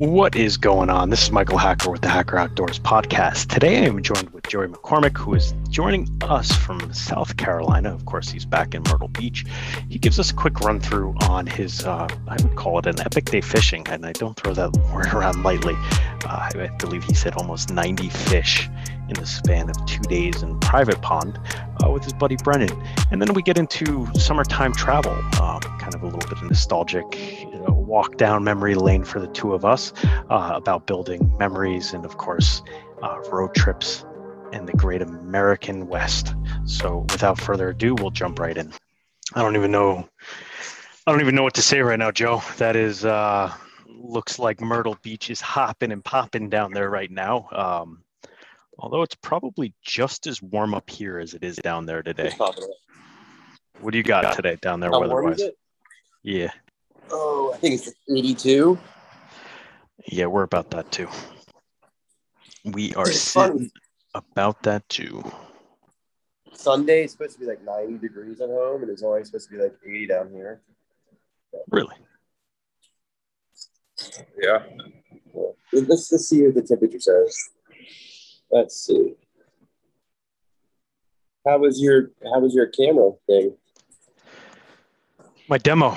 What is going on? This is Michael Hacker with the Hacker Outdoors podcast. Today I am joined with Joey McCormick, who is joining us from South Carolina. Of course, he's back in Myrtle Beach. He gives us a quick run through on his, uh, I would call it an epic day fishing, and I don't throw that word around lightly. Uh, I believe he said almost 90 fish in the span of two days in private pond uh, with his buddy Brennan. And then we get into summertime travel, um, kind of a little bit of nostalgic you know, walk down memory lane for the two of us uh, about building memories and, of course, uh, road trips in the great American West. So, without further ado, we'll jump right in. I don't even know. I don't even know what to say right now, Joe. That is uh, looks like Myrtle Beach is hopping and popping down there right now. Um, although it's probably just as warm up here as it is down there today. What do you got today down there weather-wise? Yeah. Oh, I think it's 82. Yeah, we're about that too. We are sitting about that too. Sunday is supposed to be like 90 degrees at home, and it's only supposed to be like 80 down here. Really? Yeah. Let's, let's see what the temperature says. Let's see. How was your How was your camera thing? My demo,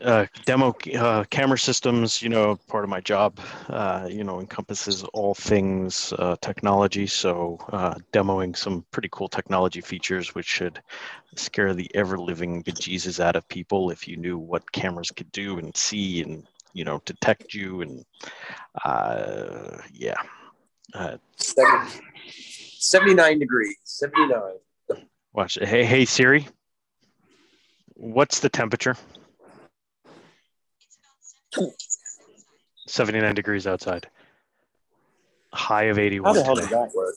uh, demo uh, camera systems, you know, part of my job, uh, you know, encompasses all things uh, technology. So, uh, demoing some pretty cool technology features, which should scare the ever living bejesus out of people if you knew what cameras could do and see and, you know, detect you. And uh, yeah. Uh, Seven- 79 degrees. 79. watch it. Hey, hey, Siri. What's the temperature? 79 degrees outside. High of 81. How 81 the hell today. did that work?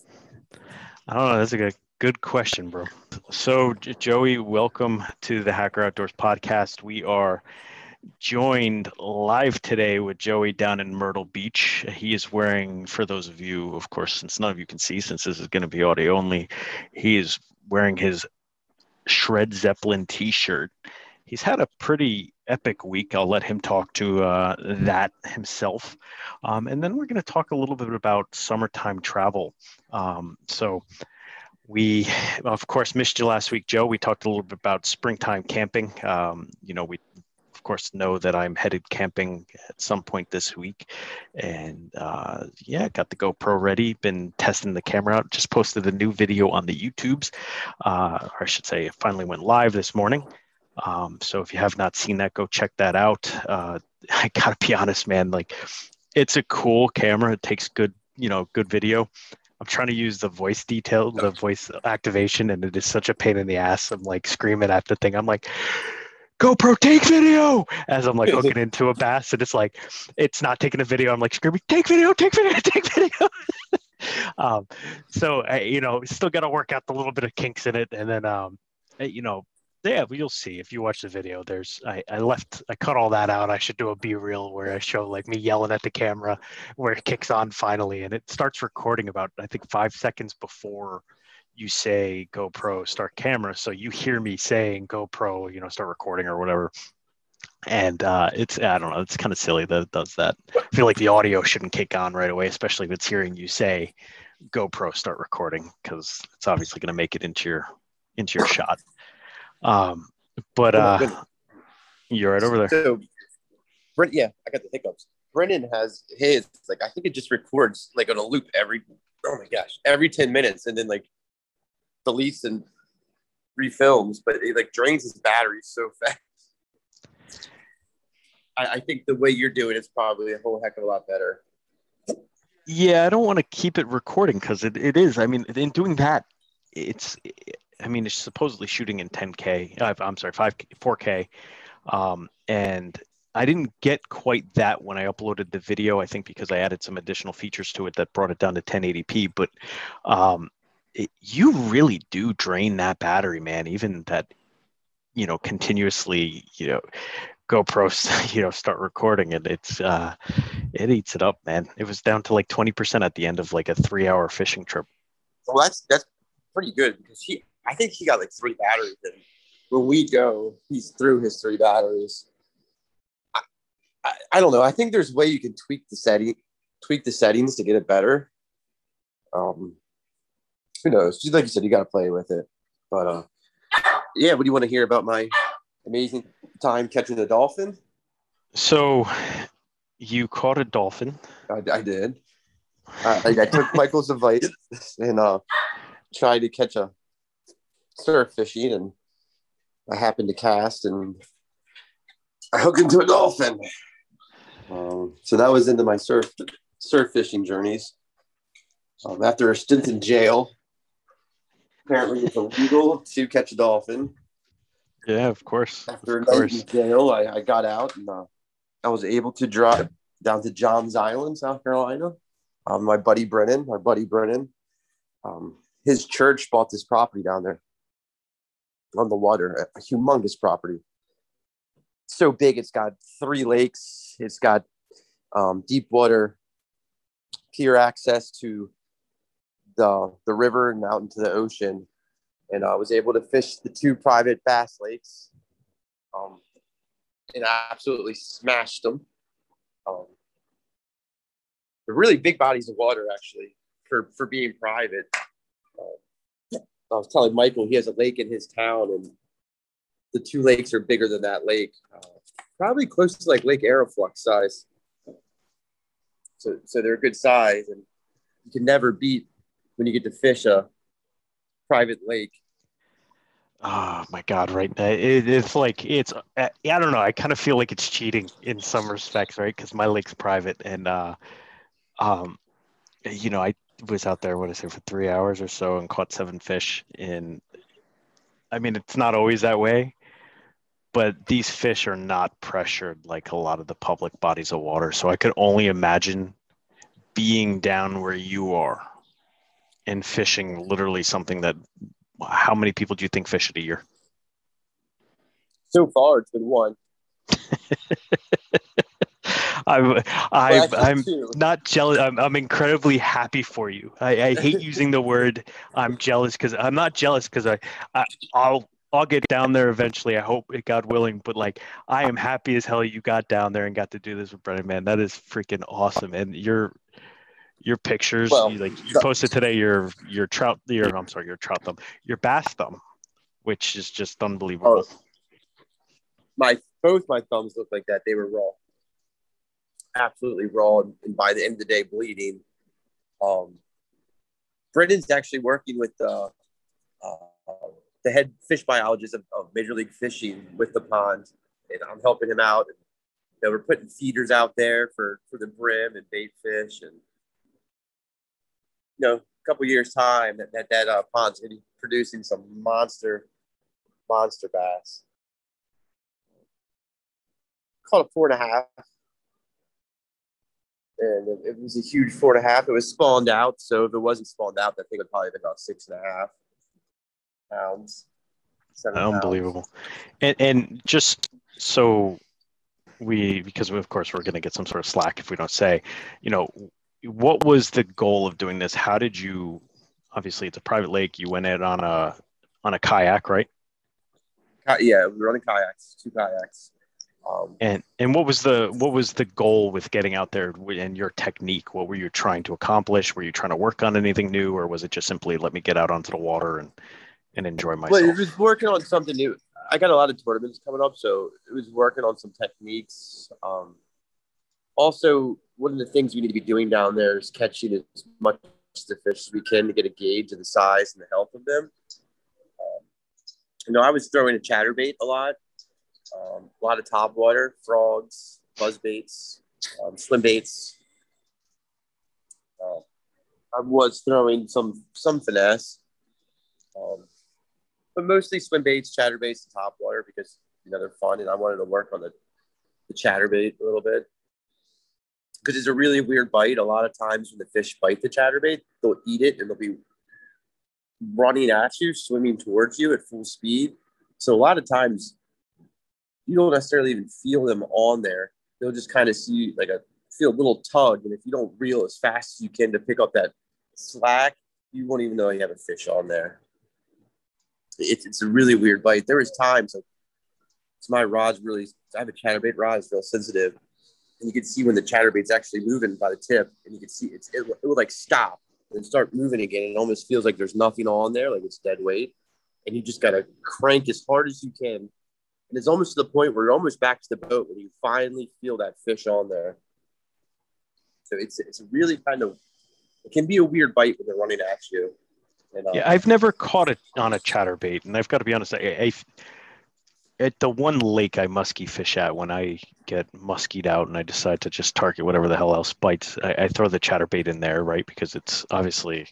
I don't know. That's a good, good question, bro. So, Joey, welcome to the Hacker Outdoors podcast. We are joined live today with Joey down in Myrtle Beach. He is wearing, for those of you, of course, since none of you can see, since this is going to be audio only, he is wearing his Shred Zeppelin t shirt. He's had a pretty epic week. I'll let him talk to uh, that himself. Um, and then we're going to talk a little bit about summertime travel. Um, so, we, of course, missed you last week, Joe. We talked a little bit about springtime camping. Um, you know, we, of course, know that I'm headed camping at some point this week. And uh, yeah, got the GoPro ready, been testing the camera out, just posted a new video on the YouTubes. Uh, or I should say, it finally went live this morning. Um, so if you have not seen that, go check that out. Uh, I gotta be honest, man, like it's a cool camera. It takes good, you know, good video. I'm trying to use the voice detail, the voice activation, and it is such a pain in the ass. I'm like screaming at the thing. I'm like, GoPro, take video as I'm like hooking into a bass, and it's like, it's not taking a video. I'm like screaming, take video, take video, take video. um, so I, you know, still got to work out the little bit of kinks in it, and then, um, eh, you know, yeah, well, you'll see if you watch the video. There's I, I left I cut all that out. I should do a B reel where I show like me yelling at the camera where it kicks on finally and it starts recording about I think five seconds before you say GoPro start camera. So you hear me saying GoPro, you know, start recording or whatever. And uh, it's I don't know, it's kind of silly that it does that. I feel like the audio shouldn't kick on right away, especially if it's hearing you say GoPro start recording, because it's obviously going to make it into your into your shot. Um, but uh, you're right over there. So, Brent, yeah, I got the hiccups. Brennan has his, like, I think it just records like on a loop every, oh my gosh, every 10 minutes and then like deletes and refilms, but it like drains his battery so fast. I, I think the way you're doing it's probably a whole heck of a lot better. Yeah, I don't want to keep it recording because it, it is. I mean, in doing that, it's. I mean, it's supposedly shooting in 10k. Uh, I'm sorry, 5 4k, um, and I didn't get quite that when I uploaded the video. I think because I added some additional features to it that brought it down to 1080p. But um, it, you really do drain that battery, man. Even that, you know, continuously, you know, GoPro, you know, start recording it. It's uh, it eats it up, man. It was down to like 20% at the end of like a three hour fishing trip. Well, that's that's pretty good because he, I think he got like three batteries. And when we go, he's through his three batteries. I, I, I don't know. I think there's a way you can tweak the setting, tweak the settings to get it better. Um, who knows? Just like you said, you got to play with it. But uh, yeah, what do you want to hear about my amazing time catching a dolphin? So, you caught a dolphin. I, I did. I, I took Michael's advice and uh, tried to catch a surf fishing, and I happened to cast and I hooked into a dolphin. Um, so that was into my surf surf fishing journeys. Um, after a stint in jail, apparently it's illegal to catch a dolphin. Yeah, of course. After of a night in jail, I, I got out and uh, I was able to drive down to Johns Island, South Carolina. Um, my buddy Brennan, my buddy Brennan, um, his church bought this property down there on the water, a, a humongous property. So big, it's got three lakes. It's got um, deep water pier access to the the river and out into the ocean. And I was able to fish the two private bass lakes, um, and I absolutely smashed them. Um, they're really big bodies of water, actually, for for being private. Uh, I was telling Michael he has a lake in his town, and the two lakes are bigger than that lake, uh, probably close to like Lake Aeroflux size. So, so they're a good size, and you can never beat when you get to fish a private lake. Oh my God! Right, Uh, it, it's like it's. I don't know. I kind of feel like it's cheating in some respects, right? Because my lake's private, and uh, um, you know, I was out there. What I say for three hours or so, and caught seven fish. In, I mean, it's not always that way, but these fish are not pressured like a lot of the public bodies of water. So I could only imagine being down where you are and fishing literally something that how many people do you think fish it a year? So far, it's been one. I'm, I'm, Well, I'm not jealous. I'm, I'm incredibly happy for you. I, I hate using the word I'm jealous because I'm not jealous because I, I, I'll, I'll get down there eventually. I hope it God willing, but like I am happy as hell you got down there and got to do this with Brennan, man. That is freaking awesome. And your, your pictures, Well, you, like you posted today, your, your trout, your, I'm sorry, your trout thumb, your bass thumb, which is just unbelievable. Oh. my both my thumbs looked like that. They were raw, absolutely raw, and, and by the end of the day, bleeding. Um, Brennan's actually working with uh, uh, the head fish biologist of, of Major League Fishing with the pond, and I'm helping him out. You know, we're putting feeders out there for for the brim and bait fish, and know, a couple years time that that, that uh, pond's gonna be producing some monster monster bass called a four and a half. And it, it was a huge four and a half. It was spawned out. So if it wasn't spawned out, that thing would probably been about six and a half pounds. Unbelievable. And and just so we because of course we're going to get some sort of slack if we don't say, you know, what was the goal of doing this? How did you obviously it's a private lake, you went in on a on a kayak, right? Yeah, we were running kayaks, two kayaks. Um, And and what was the what was the goal with getting out there and your technique? What were you trying to accomplish? Were you trying to work on anything new or was it just simply let me get out onto the water and and enjoy myself? Well, it was working on something new. I got a lot of tournaments coming up, so it was working on some techniques. Um, also, one of the things we need to be doing down there is catching as much of the fish as we can to get a gauge of the size and the health of them. Um, you know, I was throwing a chatterbait a lot, um, a lot of top water, frogs, buzz baits, um, swim baits. Uh, I was throwing some some finesse. Um, but mostly swim baits, chatterbaits, and top water because you know they're fun, and I wanted to work on the the chatterbait a little bit because it's a really weird bite. A lot of times when the fish bite the chatterbait, they'll eat it and they'll be running at you, swimming towards you at full speed. So a lot of times you don't necessarily even feel them on there. They'll just kind of see like a feel a little tug, and if you don't reel as fast as you can to pick up that slack, you won't even know you have a fish on there it's, it's a really weird bite. There was times like so my rod's really I have a chatterbait rod, it's real sensitive. And you can see when the chatterbait's actually moving by the tip, and you can see it's it, it will like stop and start moving again. It almost feels like there's nothing on there, like it's dead weight, and you just gotta crank as hard as you can. And it's almost to the point where you're almost back to the boat when you finally feel that fish on there. So it's it's really kind of it can be a weird bite when they're running at you. And, uh, yeah, I've never caught it on a chatterbait, and I've got to be honest. I, I, at the one lake I musky fish at, when I get muskied out and I decide to just target whatever the hell else bites, I, I throw the chatterbait in there, right? Because it's obviously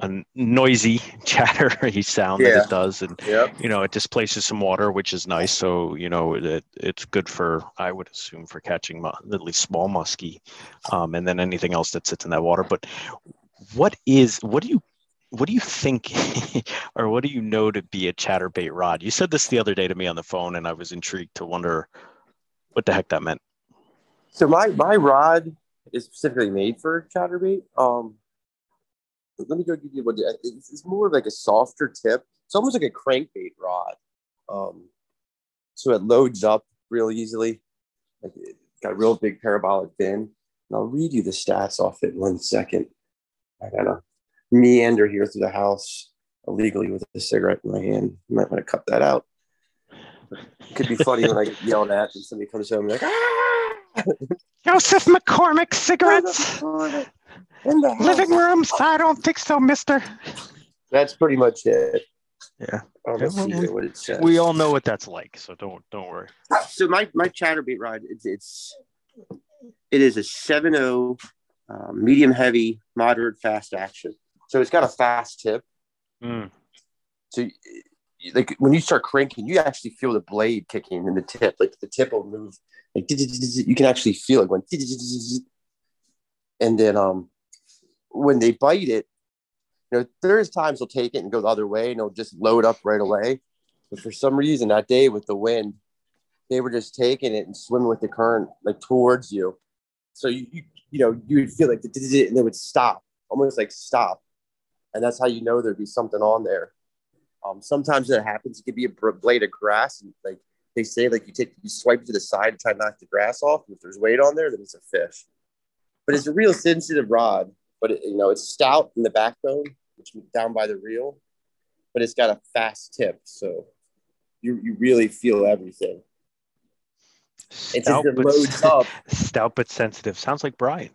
a noisy chattery sound yeah. that it does and yep. you know it displaces some water which is nice so you know it, it's good for i would assume for catching at least small muskie um, and then anything else that sits in that water but what is what do you what do you think or what do you know to be a chatterbait rod? You said this the other day to me on the phone and i was intrigued to wonder what the heck that meant. So my my rod is specifically made for chatterbait. Um let me go give you what it's, it's more like a softer tip. It's almost like a crankbait rod. Um so it loads up real easily. Like it got a real big parabolic fin and i'll read you the stats off it in one second. I gotta meander here through the house illegally with a cigarette in my hand. You might want to cut that out. It could be funny when I get yelled at and somebody comes home and like, ah! Joseph McCormick cigarettes. In the living rooms. I don't think so, mister. That's pretty much it. Yeah. what it says. We all know what that's like, so don't don't worry. So my my chatterbait ride, it's it's it is a 7.0 um, medium heavy, moderate fast action. So it's got a fast tip. Mm. So like when you start cranking, you actually feel the blade kicking in the tip. Like the tip will move. Like you can actually feel it going. And then um, when they bite it, you know, there's times they'll take it and go the other way and they'll just load up right away. But for some reason that day with the wind, they were just taking it and swimming with the current like towards you. So you you, you know you would feel like the, and they would stop, almost like stop and that's how you know there'd be something on there. Um, sometimes it happens. It could be a blade of grass, and like they say, like you take you swipe to the side and try to knock the grass off. And if there's weight on there, then it's a fish. But it's a real sensitive rod. But it, you know, it's stout in the backbone, which down by the reel, but it's got a fast tip, so you you really feel everything. Stout, it loads up. Stout but sensitive. Sounds like Brian.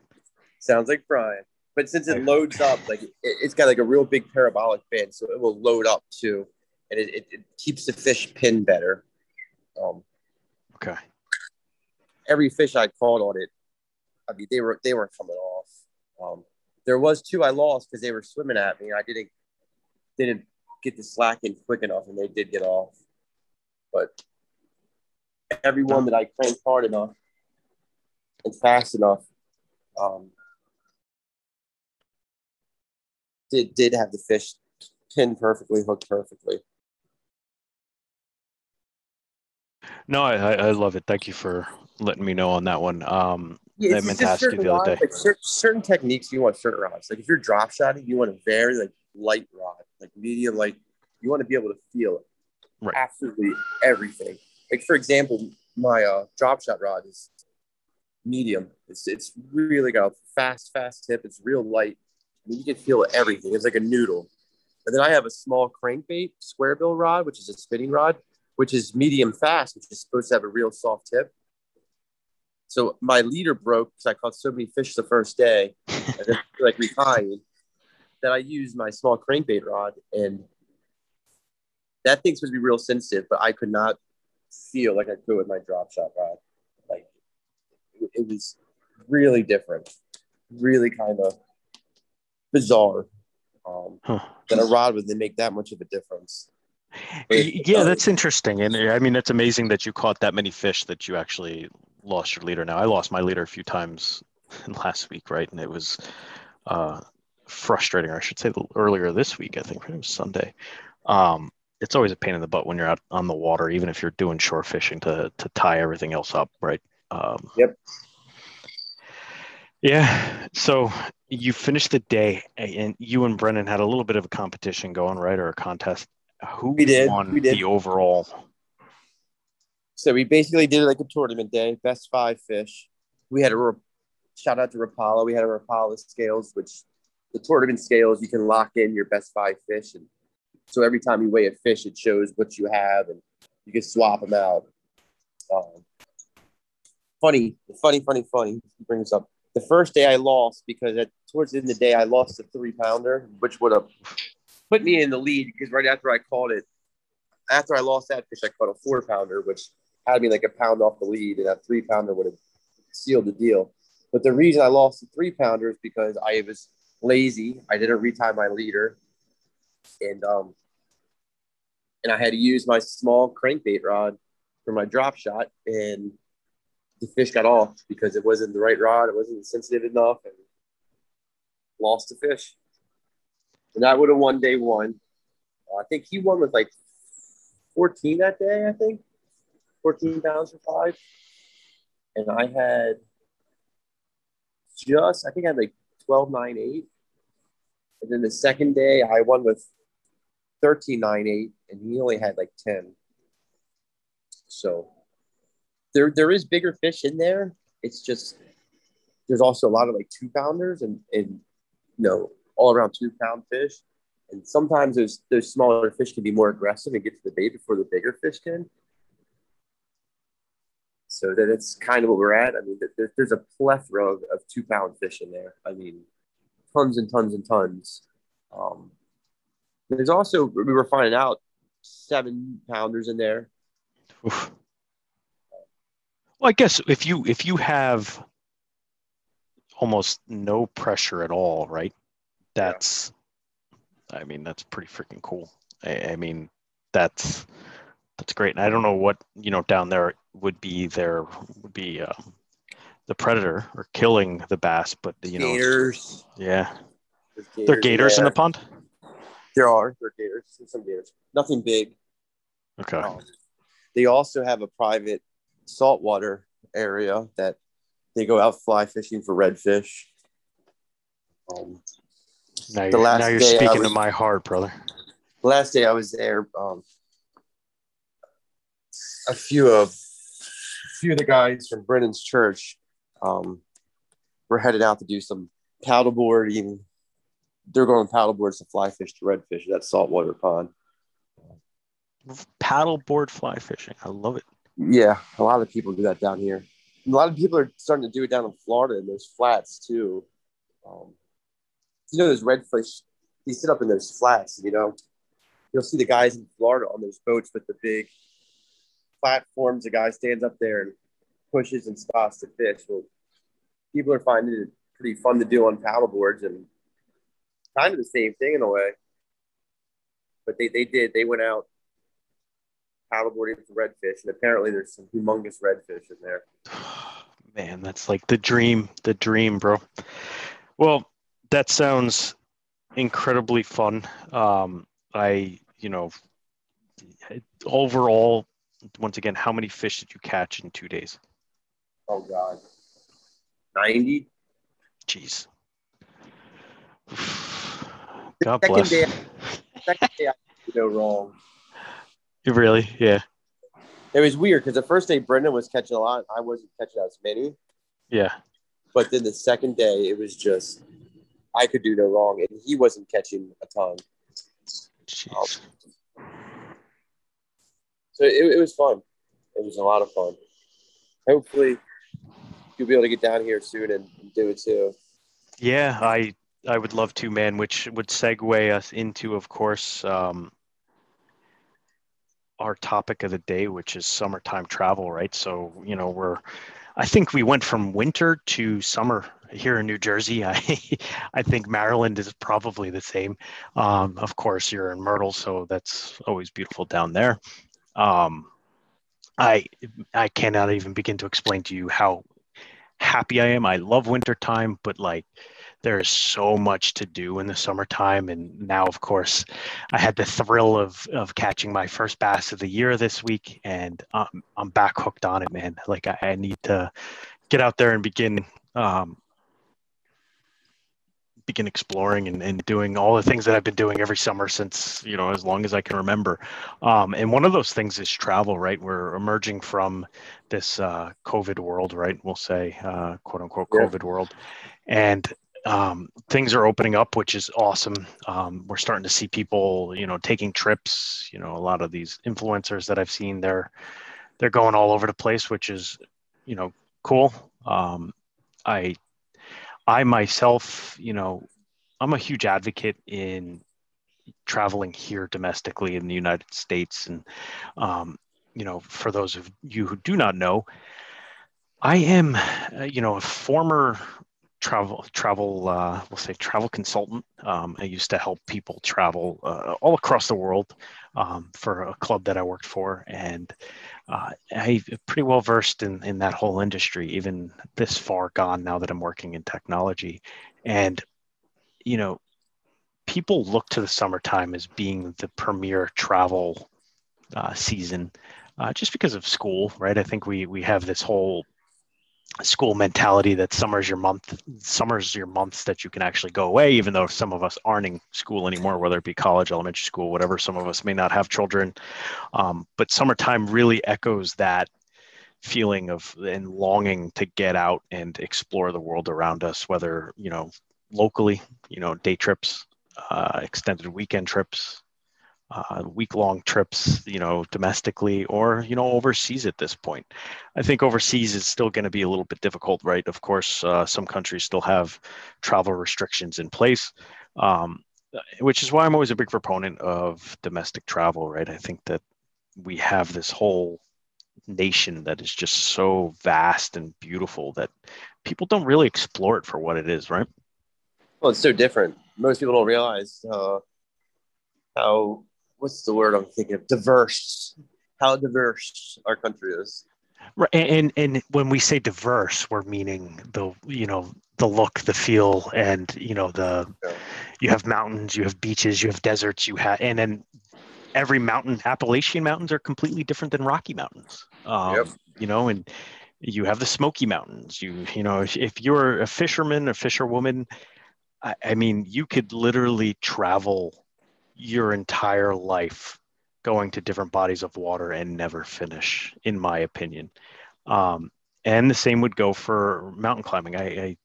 Sounds like Brian. But since it loads up, like it, has got like a real big parabolic fin, so it will load up too, and it, it, it keeps the fish pin better. Um, okay. Every fish I caught on it, I mean, they were they weren't coming off. Um, there was two I lost because they were swimming at me. I didn't didn't get the slack in quick enough, and they did get off. But every one that I cranked hard enough and fast enough, um, did did have the fish pinned perfectly, hooked perfectly. No, I, I love it. Thank you for letting me know on that one. Um, yeah, I meant to ask you the other day. Like certain, certain, techniques you want certain rods. Like if you're drop shotting, you want a very like light rod, like medium light. You want to be able to feel it. Right. Absolutely everything. Like for example, my uh, drop shot rod is medium. It's it's really got a fast, fast tip. It's real light you can feel everything. It's like a noodle. And then I have a small crankbait square bill rod, which is a spinning rod, which is medium fast, which is supposed to have a real soft tip. So my leader broke because I caught so many fish the first day, and like refined, that I used my small crankbait rod, and that thing's supposed to be real sensitive, but I could not feel like I could with my drop shot rod. Like it was really different, really kind of bizarre um, huh. that a rod would make that much of a difference. yeah, that's interesting, and I mean it's amazing that you caught that many fish that you actually lost your leader. Now I lost my leader a few times last week, right, and it was uh, frustrating. Or I should say earlier this week, I think it was Sunday. Um, it's always a pain in the butt when you're out on the water, even if you're doing shore fishing to to tie everything else up, right? Um, yep. Yeah. So you finished the day, and you and Brennan had a little bit of a competition going, right, or a contest. Who we did. won we did. the overall? So we basically did it like a tournament day, best five fish. we had a shout out to Rapala. We had a Rapala scales, which the tournament scales you can lock in your best five fish, and so every time you weigh a fish, it shows what you have, and you can swap them out. Um, funny, funny, funny, funny. He brings up the first day I lost because at, towards the end of the day I lost a three pounder, which would have put me in the lead because right after I caught it, after I lost that fish, I caught a four pounder, which had me like a pound off the lead, and that three pounder would have sealed the deal. But the reason I lost the three pounder is because I was lazy. I didn't retie my leader, and um, and I had to use my small crankbait rod for my drop shot, and the fish got off because it wasn't the right rod. It wasn't sensitive enough, and lost the fish. And that would have won day one. Uh, I think he won with like 14 that day. I think 14 pounds for five, and I had just I think I had like 12 9 8. And then the second day I won with 13 9 8, and he only had like 10. So there there is bigger fish in there. It's just there's also a lot of like two pounders and and you know all around two pound fish. And sometimes those those smaller fish can be more aggressive and get to the bait before the bigger fish can. So that it's kind of what we're at. I mean, there's, there's a plethora of, of two pound fish in there. I mean, tons and tons and tons. Um, there's also we were finding out seven pounders in there. Oof. Well, I guess if you if you have almost no pressure at all, right? That's, yeah. I mean, that's pretty freaking cool. I, I, mean, that's that's great. And I don't know what you know down there would be there would be uh, the predator or killing the bass, but you know, gators. Yeah, gators there are gators in the pond. There are. There are gators. Some gators. Nothing big. Okay. Um, they also have a private saltwater area that they go out fly fishing for redfish. Um, now you're, now you're speaking was, to my heart, brother. The last day I was there, um, a few of a few of the guys from Brennan's church um, were headed out to do some paddleboarding. They're going paddleboards to fly fish to redfish at that saltwater pond. Paddleboard fly fishing. I love it. Yeah, a lot of people do that down here. A lot of people are starting to do it down in Florida and those flats too. Um, you know, those redfish, they sit up in those flats, you know, you'll see the guys in Florida on those boats with the big platforms. The guy stands up there and pushes and spots the fish. Well, people are finding it pretty fun to do on paddle boards and kind of the same thing in a way. But they, they did, they went out paddleboarding with redfish, and apparently there's some humongous redfish in there. Man, that's like the dream, the dream, bro. Well, that sounds incredibly fun. Um, I, you know, overall, once again, how many fish did you catch in two days? Oh God, ninety. Jeez. God second bless. Day, second day, I go wrong. Really? Yeah. It was weird because the first day Brennan was catching a lot. I wasn't catching as many. Yeah. But then the second day, it was just I could do no wrong, and he wasn't catching a ton. Jeez. Um, so it, it was fun. It was a lot of fun. Hopefully, you'll be able to get down here soon and, and do it too. Yeah, I I would love to, man. Which would segue us into, of course, um, our topic of the day, which is summertime travel, right? So, you know, we're, I think we went from winter to summer here in New Jersey. I, I think Maryland is probably the same. Um, of course, you're in Myrtle, so that's always beautiful down there. Um, I, I cannot even begin to explain to you how happy I am. I love wintertime, but like, there is so much to do in the summertime. And now, of course, I had the thrill of of catching my first bass of the year this week, and um, I'm back hooked on it, man. Like I, I need to get out there and begin um, begin exploring and, and doing all the things that I've been doing every summer since, you know, as long as I can remember. Um, and one of those things is travel, right? We're emerging from this uh, COVID world, right? We'll say, uh, quote unquote, COVID yeah. world. And um, things are opening up, which is awesome. Um, we're starting to see people, you know, taking trips. You know, a lot of these influencers that I've seen, they're they're going all over the place, which is, you know, cool. Um, I I myself, you know, I'm a huge advocate in traveling here domestically in the United States, and um, you know, for those of you who do not know, I am, uh, you know, a former travel travel uh, we'll say travel consultant. Um, I used to help people travel uh, all across the world um, for a club that I worked for, and uh, I'm pretty well versed in in that whole industry, even this far gone now that I'm working in technology, and you know, people look to the summertime as being the premier travel uh, season. Uh, just because of school, right? I think we we have this whole school mentality that summer's your month summer's your months that you can actually go away even though some of us aren't in school anymore whether it be college elementary school whatever some of us may not have children. Um, but summertime really echoes that feeling of and longing to get out and explore the world around us whether you know locally you know day trips uh, extended weekend trips uh, week long trips, you know, domestically or, you know, overseas at this point. I think overseas is still going to be a little bit difficult, right? Of course, uh, some countries still have travel restrictions in place, um, which is why I'm always a big proponent of domestic travel, right? I think that we have this whole nation that is just so vast and beautiful that people don't really explore it for what it is, right? Well, it's so different. Most people don't realize uh, how what's the word I'm thinking of? Diverse. How diverse our country is. Right, and and when we say diverse, we're meaning the you know the look, the feel, and you know the yeah. you have mountains, you have beaches, you have deserts, you have, and then every mountain, Appalachian mountains are completely different than Rocky Mountains. Um, yep. You know, and you have the Smoky Mountains. You you know if, if you're a fisherman, a fisherwoman, I, I mean, you could literally travel your entire life going to different bodies of water and never finish, in my opinion. Um, and the same would go for mountain climbing. I, I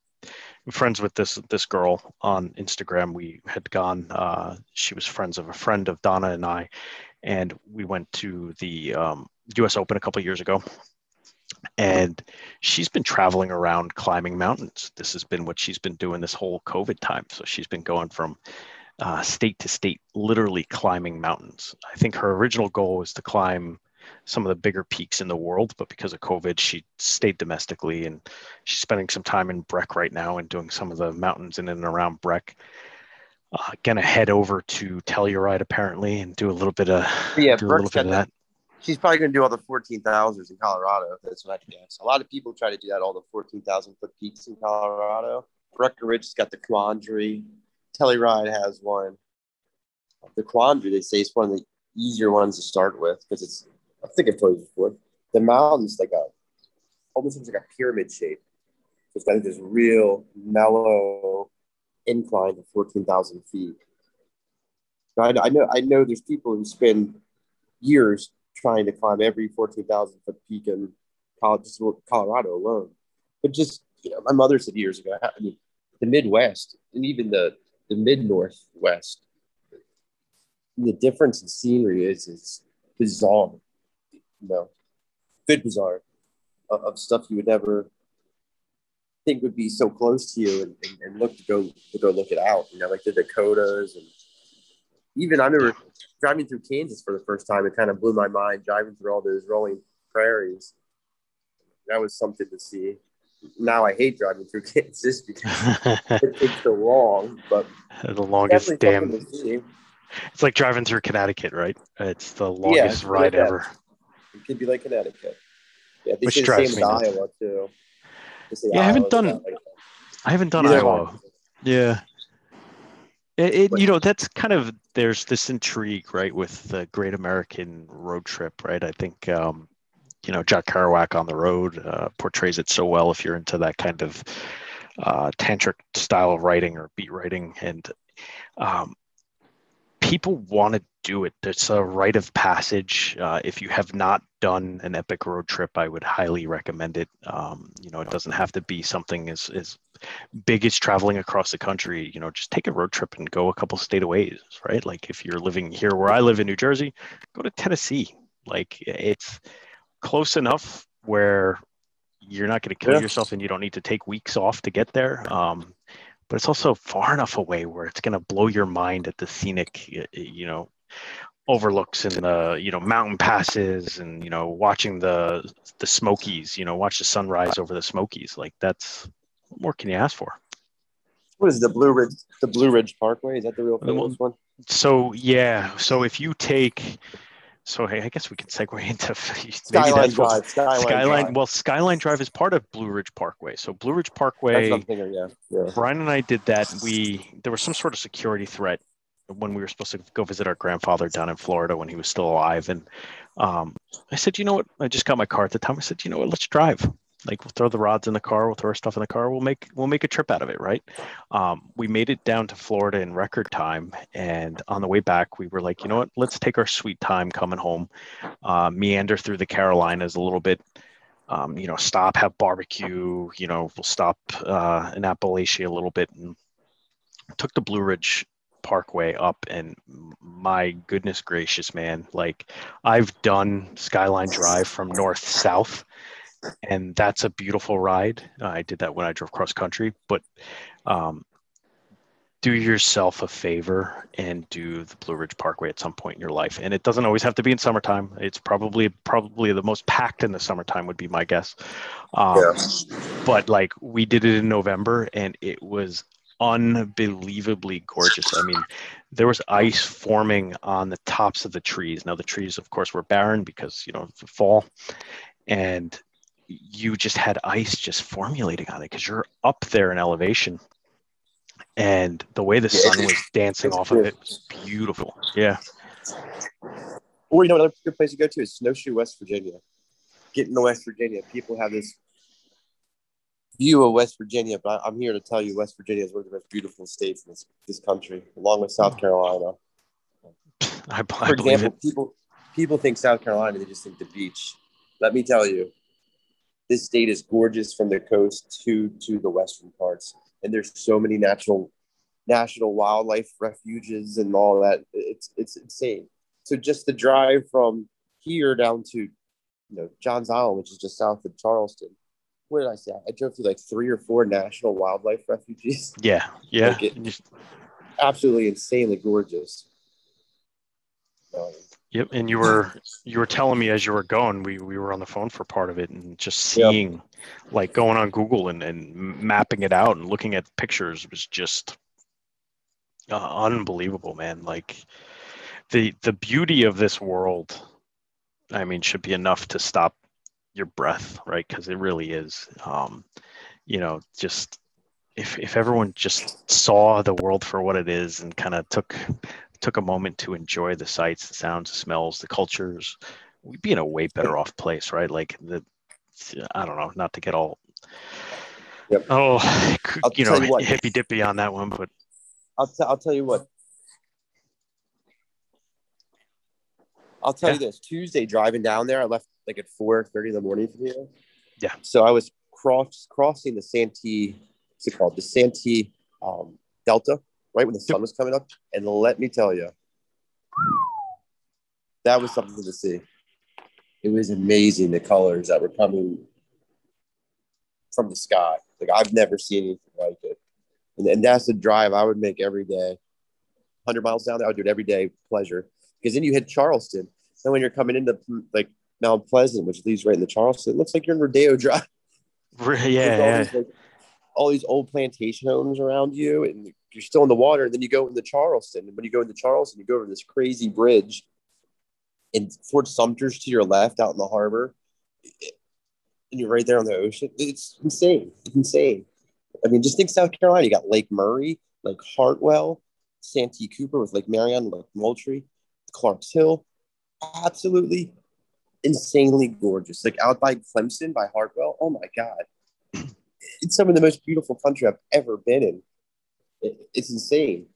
friends with this this girl on Instagram. We had gone. Uh, she was friends of a friend of Donna and I, and we went to the um, U.S. Open a couple years ago. And she's been traveling around climbing mountains. This has been what she's been doing this whole COVID time. So she's been going from uh, state to state, literally climbing mountains. I think her original goal was to climb some of the bigger peaks in the world, but because of COVID, she stayed domestically and she's spending some time in Breck right now and doing some of the mountains in and around Breck. Uh, gonna head over to Telluride apparently and do a little bit of yeah, do a little bit of that. She's probably gonna do all the fourteen thousands in Colorado. That's what I guess. A lot of people try to do that, all the fourteen thousand foot peaks in Colorado. Breckenridge's got the Quandary. Telluride has one. The Quandary, they say, is one of the easier ones to start with because it's, I think I've told you before, the mountain's like a, almost looks like a pyramid shape. So it's got this real mellow incline to 14,000 feet. I, I know, I know there's people who spend years trying to climb every 14,000 foot peak in Colorado alone. But just, you know, my mother said years ago, I mean, the Midwest and even the the mid northwest. The difference in scenery is is bizarre, you know, good bizarre of, of stuff you would never think would be so close to you and, and, and, look to go to go look it out. You know, like the Dakotas and even I remember driving through Kansas for the first time. It kind of blew my mind driving through all those rolling prairies. That was something to see now I hate driving through Kansas because it takes so long. But the longest damn. It's like driving through Connecticut, right? It's the longest yeah, ride like ever. It could be like Connecticut. Yeah, they Which say the same with Iowa too. Yeah, I haven't done. Like I haven't done Iowa. Yeah. It, it, you know that's kind of there's this intrigue right with the Great American Road Trip right I think um, you know Jack Kerouac on the road uh, portrays it so well if you're into that kind of uh, tantric style of writing or beat writing, and um, people want to do it. It's a rite of passage. Uh, if you have not done an epic road trip, I would highly recommend it. Um, you know, it doesn't have to be something as, as big as traveling across the country. You know, just take a road trip and go a couple state away, right? Like if you're living here where I live in New Jersey, go to Tennessee. Like it's close enough where you're not going to kill yeah. yourself and you don't need to take weeks off to get there. Um, but it's also far enough away where it's going to blow your mind at the scenic, you know, overlooks and the you know mountain passes and you know watching the the Smokies, you know, watch the sunrise over the Smokies. Like that's what more can you ask for? What is the Blue Ridge? The Blue Ridge Parkway is that the real famous one? So yeah, so if you take so hey, I guess we can segue into Skyline Drive. Skyline, Skyline Drive. Well, Skyline Drive is part of Blue Ridge Parkway. So Blue Ridge Parkway. Thinking, yeah. yeah. Brian and I did that. We there was some sort of security threat when we were supposed to go visit our grandfather down in Florida when he was still alive, and um, I said, you know what? I just got my car at the time. I said, you know what? Let's drive like we'll throw the rods in the car we'll throw our stuff in the car we'll make we'll make a trip out of it right? Um, we made it down to florida in record time and on the way back we were like you know what? Let's take our sweet time coming home. Uh, meander through the carolinas a little bit. Um, you know stop have barbecue you know we'll stop uh, in appalachia a little bit and took the blue ridge parkway up and my goodness gracious man like i've done skyline drive from north south and that's a beautiful ride. Uh, I did that when I drove cross country, but um, do yourself a favor and do the Blue Ridge Parkway at some point in your life. And it doesn't always have to be in summertime. It's probably probably the most packed in the summertime would be my guess. Um, yeah. But like we did it in November, and it was unbelievably gorgeous. I mean, there was ice forming on the tops of the trees. Now the trees, of course, were barren because you know fall, and you just had ice just formulating on it because you're up there in elevation. And the way the sun was dancing off of it was beautiful. Yeah. Or you know another good place to go to is snowshoe west virginia. Getting to west virginia. People have this view of west virginia but i'm here to tell you west virginia is one of the most beautiful states in this, this country along with south carolina. I, I for example people people think south carolina they just think the beach. Let me tell you this state is gorgeous from the coast to to the western parts. And there's so many natural national wildlife refuges and all that. It's it's insane. So just the drive from here down to you know johns island which is just south of charleston where did i say? I drove through like three or four national wildlife refuges. Yeah yeah. Like it, absolutely insanely gorgeous. Um, Yep, and you were you were telling me as you were going, we we were on the phone for part of it, and just seeing, yep. like going on Google and and mapping it out and looking at pictures was just uh, unbelievable, man. Like the the beauty of this world, I mean, should be enough to stop your breath, right? Because it really is. Um, you know, just if if everyone just saw the world for what it is and kind of took took a moment to enjoy the sights, the sounds, the smells, the cultures, we'd be in a way better off place, right? Like the, I don't know, not to get all, yep. oh, I'll you know, you hippy dippy on that one, but I'll, t- I'll tell you what. I'll tell yeah. you this: Tuesday, driving down there, I left like at four thirty in the morning from here. Yeah. So I was cross crossing the Santee. What's it called? The Santee um, Delta right when the sun was coming up. And let me tell you, that was something to see. It was amazing the colors that were coming from the sky. Like I've never seen anything like it. And, and that's the drive I would make every day. 100 miles down there, I would do it every day, pleasure. Because then you hit Charleston. And when you're coming into like Mount Pleasant, which leads right into Charleston, it looks like you're in Rodeo Drive. Yeah, yeah. These, like, all these old plantation homes around you, and you're still in the water. And then you go into Charleston, and when you go into Charleston, you go over this crazy bridge, and Fort Sumter's to your left out in the harbor, and you're right there on the ocean. It's insane. It's insane. I mean, just think South Carolina. You got Lake Murray, Lake Hartwell, Santee Cooper with Lake Marion, Lake Moultrie, Clarks Hill. Absolutely insanely gorgeous. Like out by Clemson, by Hartwell. Oh my God. It's some of the most beautiful country I've ever been in. It, it's insane.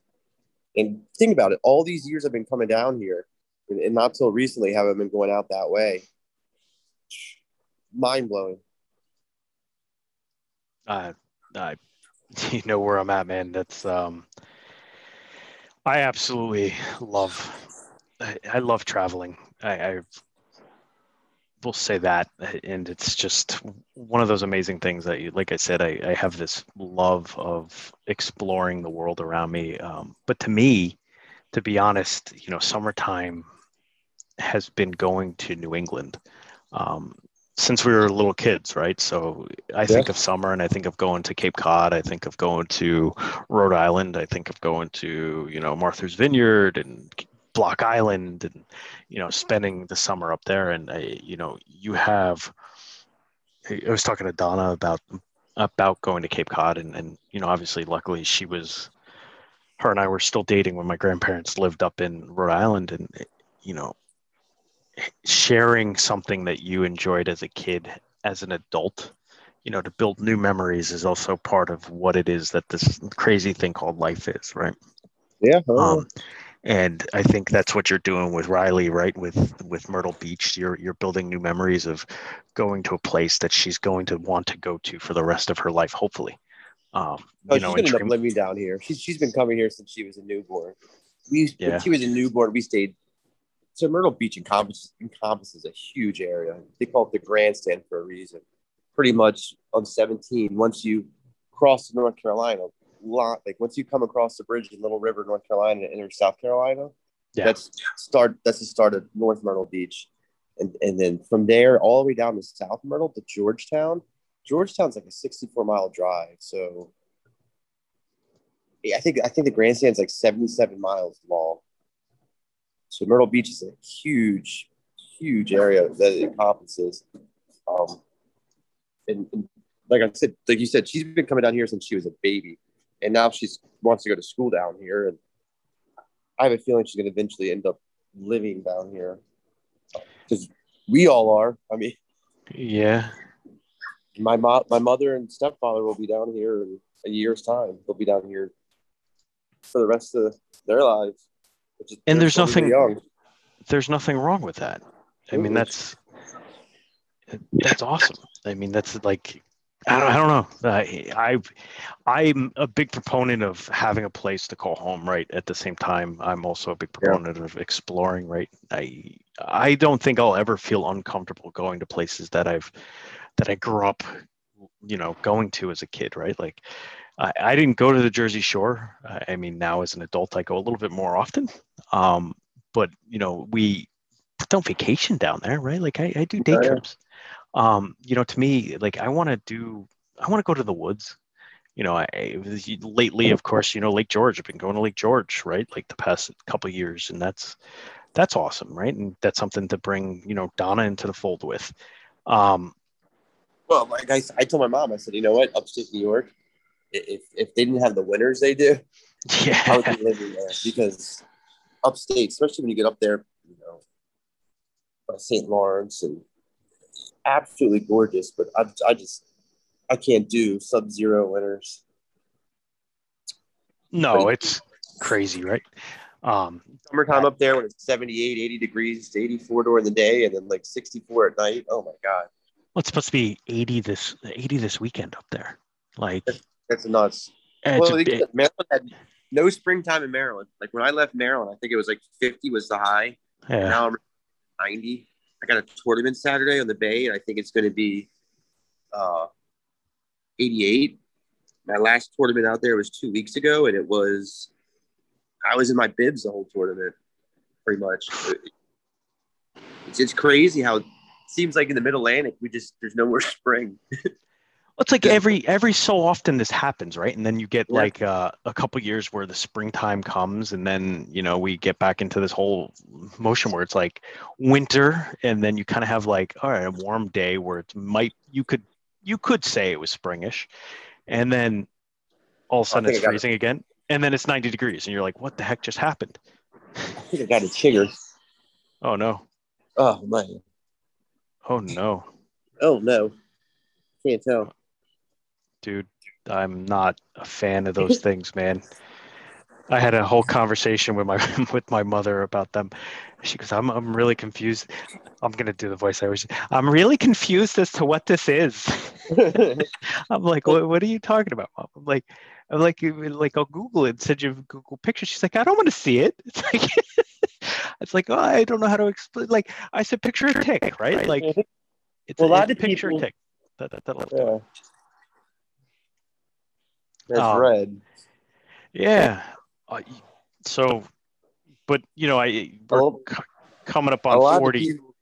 And think about it. All these years I've been coming down here, and, and not till recently have I been going out that way. Mind blowing. Uh, I, you know where I'm at, man. That's um, I absolutely love. I, I love traveling. I, I will say that, and it's just one of those amazing things that, you, like I said, I, I have this love of exploring the world around me. Um, but to me, to be honest, you know, summertime has been going to New England. Um, since we were little kids, right? So I think of summer and I think of going to Cape Cod. I think of going to Rhode Island. I think of going to, you know, Martha's Vineyard and Block Island and, you know, spending the summer up there. And, I, you know, you have, I was talking to Donna about, about going to Cape Cod and, and, you know, obviously, luckily she was, her and I were still dating when my grandparents lived up in Rhode Island. And, you know, sharing something that you enjoyed as a kid as an adult you know to build new memories is also part of what it is that this crazy thing called life is right yeah um, and i think that's what you're doing with riley right with with myrtle beach you're you're building new memories of going to a place that she's going to want to go to for the rest of her life hopefully um, oh, you know, she's been living down here. She's, she's been coming here since she was a newborn. We, yeah. When she was a newborn, we stayed so Myrtle Beach encompasses, encompasses a huge area. They call it the Grand Strand for a reason. Pretty much on 17, once you cross to North Carolina, lot like once you come across the bridge in Little River, North Carolina, and enter South Carolina, yeah. that's start. That's the start of North Myrtle Beach, and and then from there all the way down to South Myrtle to Georgetown. Georgetown's like a 64 mile drive, so I think I think the Grand Strand's like 77 miles long. So Myrtle Beach is a huge, huge area that it encompasses. Um, and, and, like I said, like you said, she's been coming down here since she was a baby, and now she wants to go to school down here. And I have a feeling she's going to eventually end up living down here because we all are. I mean, yeah. My mom, my mother and stepfather will be down here in a year's time. They'll be down here for the rest of their lives and there's nothing young. there's nothing wrong with that. I mean, mm-hmm. that's that's awesome. I mean, that's like I don't, I don't know. I, I am a big proponent of having a place to call home. Right. At the same time, I'm also a big proponent yeah. of exploring. Right. I I don't think I'll ever feel uncomfortable going to places that I've that I grew up, you know, going to as a kid. Right. Like I, I didn't go to the Jersey Shore. I mean, now as an adult, I go a little bit more often. Um, but you know, we don't vacation down there, right? Like I, I do day trips. Um, you know, to me, like I want to do, I want to go to the woods. You know, I, lately, of course, you know, Lake George. I've been going to Lake George, right? Like the past couple years, and that's that's awesome, right? And that's something to bring, you know, Donna into the fold with. Um, well, like I, I told my mom, I said, you know what, upstate New York, if if they didn't have the winters they do, yeah, I would be living there because upstate, especially when you get up there, you know, by St. Lawrence and absolutely gorgeous. But I, I just I can't do sub-zero winters. No, it's crazy, right? Um, Summertime up there when it's 78, 80 degrees, 84 during the day, and then like 64 at night. Oh my god! Well, it's supposed to be 80 this 80 this weekend up there. Like that's nuts. Well, Maryland had no springtime in Maryland. Like when I left Maryland, I think it was like 50 was the high. Yeah. Now I'm 90. I got a tournament Saturday on the Bay, and I think it's going to be uh, 88. My last tournament out there was two weeks ago, and it was I was in my bibs the whole tournament, pretty much. It's, it's crazy how it seems like in the Mid Atlantic we just there's no more spring. It's like every every so often this happens, right? And then you get yeah. like uh, a couple years where the springtime comes, and then you know we get back into this whole motion where it's like winter, and then you kind of have like all right, a warm day where it might you could you could say it was springish, and then all of a sudden it's freezing it. again, and then it's ninety degrees, and you're like, what the heck just happened? I think I got a chigger. Oh no. Oh man. Oh no. Oh no. Can't tell dude, I'm not a fan of those things, man. I had a whole conversation with my with my mother about them. She goes, "I'm I'm really confused. I'm gonna do the voice I was. I'm really confused as to what this is." I'm like, "What? What are you talking about, mom?" I'm like, "I'm like, like I'll Google it, send you Google pictures." She's like, "I don't want to see it." It's like, it's like, oh, I don't know how to explain. Like I said, picture a tick, right? Like it's Well, a lot it's of picture people- a tick. That, that, that'll yeah. That's Um, red. Yeah. Uh, so, but you know, I we're Oh. c- coming up on forty. people.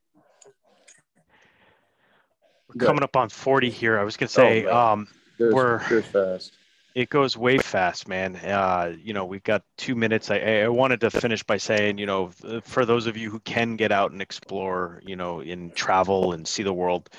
Coming up on forty here. I was gonna say, man. um, we're- fast. it goes way fast, man. Uh, you know, we've got two minutes. I, I wanted to finish by saying, you know, for those of you who can get out and explore, you know, and travel and see the world,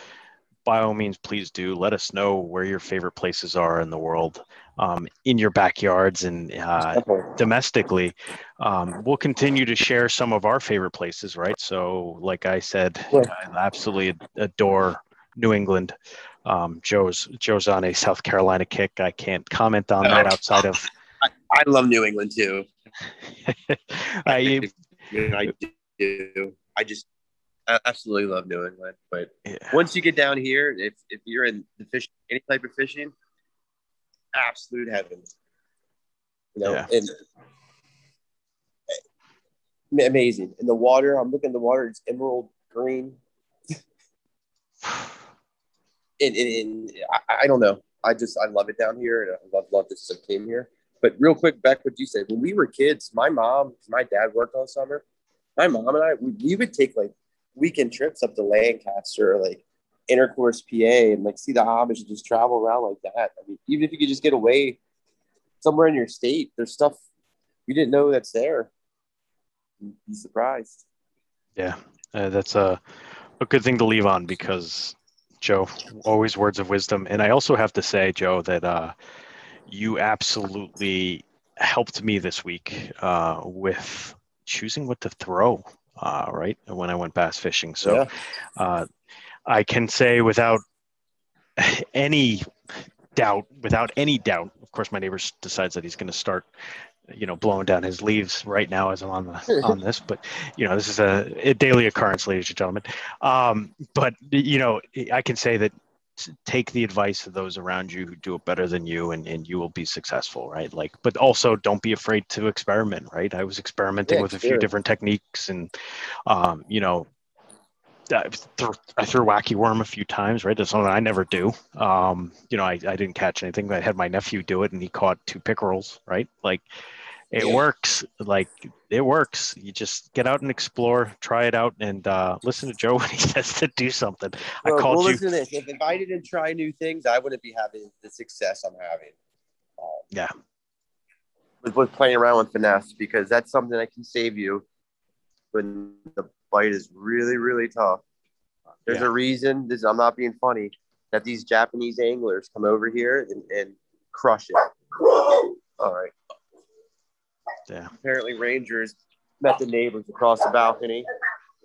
by all means, please do. Let us know where your favorite places are in the world, um, in your backyards and uh, domestically. Um, we'll continue to share some of our favorite places, right? So, like I said, Yeah. I absolutely adore New England. Um, Joe's Joe's on a South Carolina kick. I can't comment on that outside of. I love New England too. I, I do. I just I absolutely love New England. But yeah, once you get down here, if if you're in the fish, any type of fishing, absolute heaven. You know, Yeah. and eh, amazing. And the water, I'm looking at the water; it's emerald green. And, and, and I, I don't know. I just I love it down here, and I love love this came here. But real quick, Beck, what you said when we were kids, my mom, my dad worked all summer. My mom and I, we, we would take like weekend trips up to Lancaster, or, like Intercourse, PA, and like see the Amish and just travel around like that. I mean, even if you could just get away somewhere in your state, there's stuff you didn't know that's there. You'd be surprised. yeah, uh, that's a a good thing to leave on because Joe, always words of wisdom. And I also have to say, Joe, that uh, you absolutely helped me this week uh, with choosing what to throw. Uh, right when I went bass fishing, so. yeah. uh, I can say without any doubt, without any doubt, of course, my neighbor decides that he's going to start, you know, blowing down his leaves right now as I'm on the on this. But you know, this is a, a daily occurrence, ladies and gentlemen. Um, but you know, I can say that take the advice of those around you who do it better than you and, and you will be successful right like but also don't be afraid to experiment right i was experimenting Yeah, with a few different techniques and um, you know I threw, I threw wacky worm a few times, right? That's something I never do. Um, you know, I, I didn't catch anything. But I had my nephew do it and he caught two pickerels, right? Like it Yeah. works. Like it works. You just get out and explore, try it out, and uh, listen to Joe when he says to do something. I called well, you. listen to this. If, I didn't try new things, I wouldn't be having the success I'm having. Um, Yeah. With, with playing around with finesse, because that's something that can save you when the bite is really, really tough. There's Yeah. a reason, this I'm not being funny, that these Japanese anglers come over here and, and crush it. All right. Yeah. Apparently, Rangers met the neighbors across the balcony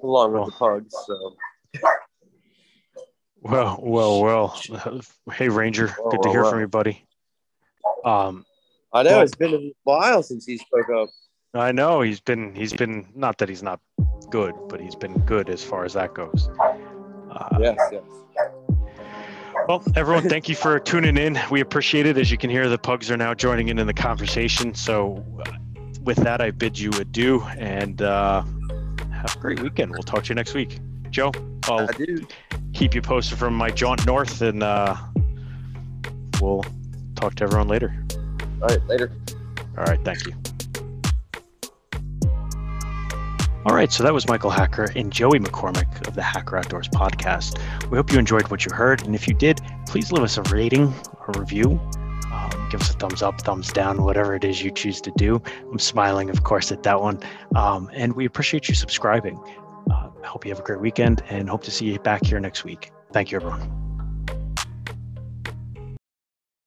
along with the pugs. So, Well, well, well. Hey, Ranger, Well, good to well, hear well. from you, buddy. Um, I know it's been a while since he spoke up. I know he's been he's been not that he's not good, but he's been good as far as that goes. Uh, Yes, yes. Well, everyone, thank you for tuning in. We appreciate it. As you can hear, the pugs are now joining in in the conversation. So, uh, with that, I bid you adieu and uh, have a great weekend. We'll talk to you next week. Joe, I'll keep you posted from my jaunt north, and uh, we'll talk to everyone later. All right, later. All right, thank you. All right, so that was Michael Hacker and Joey McCormick of the Hacker Outdoors podcast. We hope you enjoyed what you heard, and if you did, please leave us a rating, a review. Give us a thumbs up, thumbs down, whatever it is you choose to do. I'm smiling, of course, at that one. Um, and we appreciate you subscribing. Uh, I hope you have a great weekend and hope to see you back here next week. Thank you, everyone.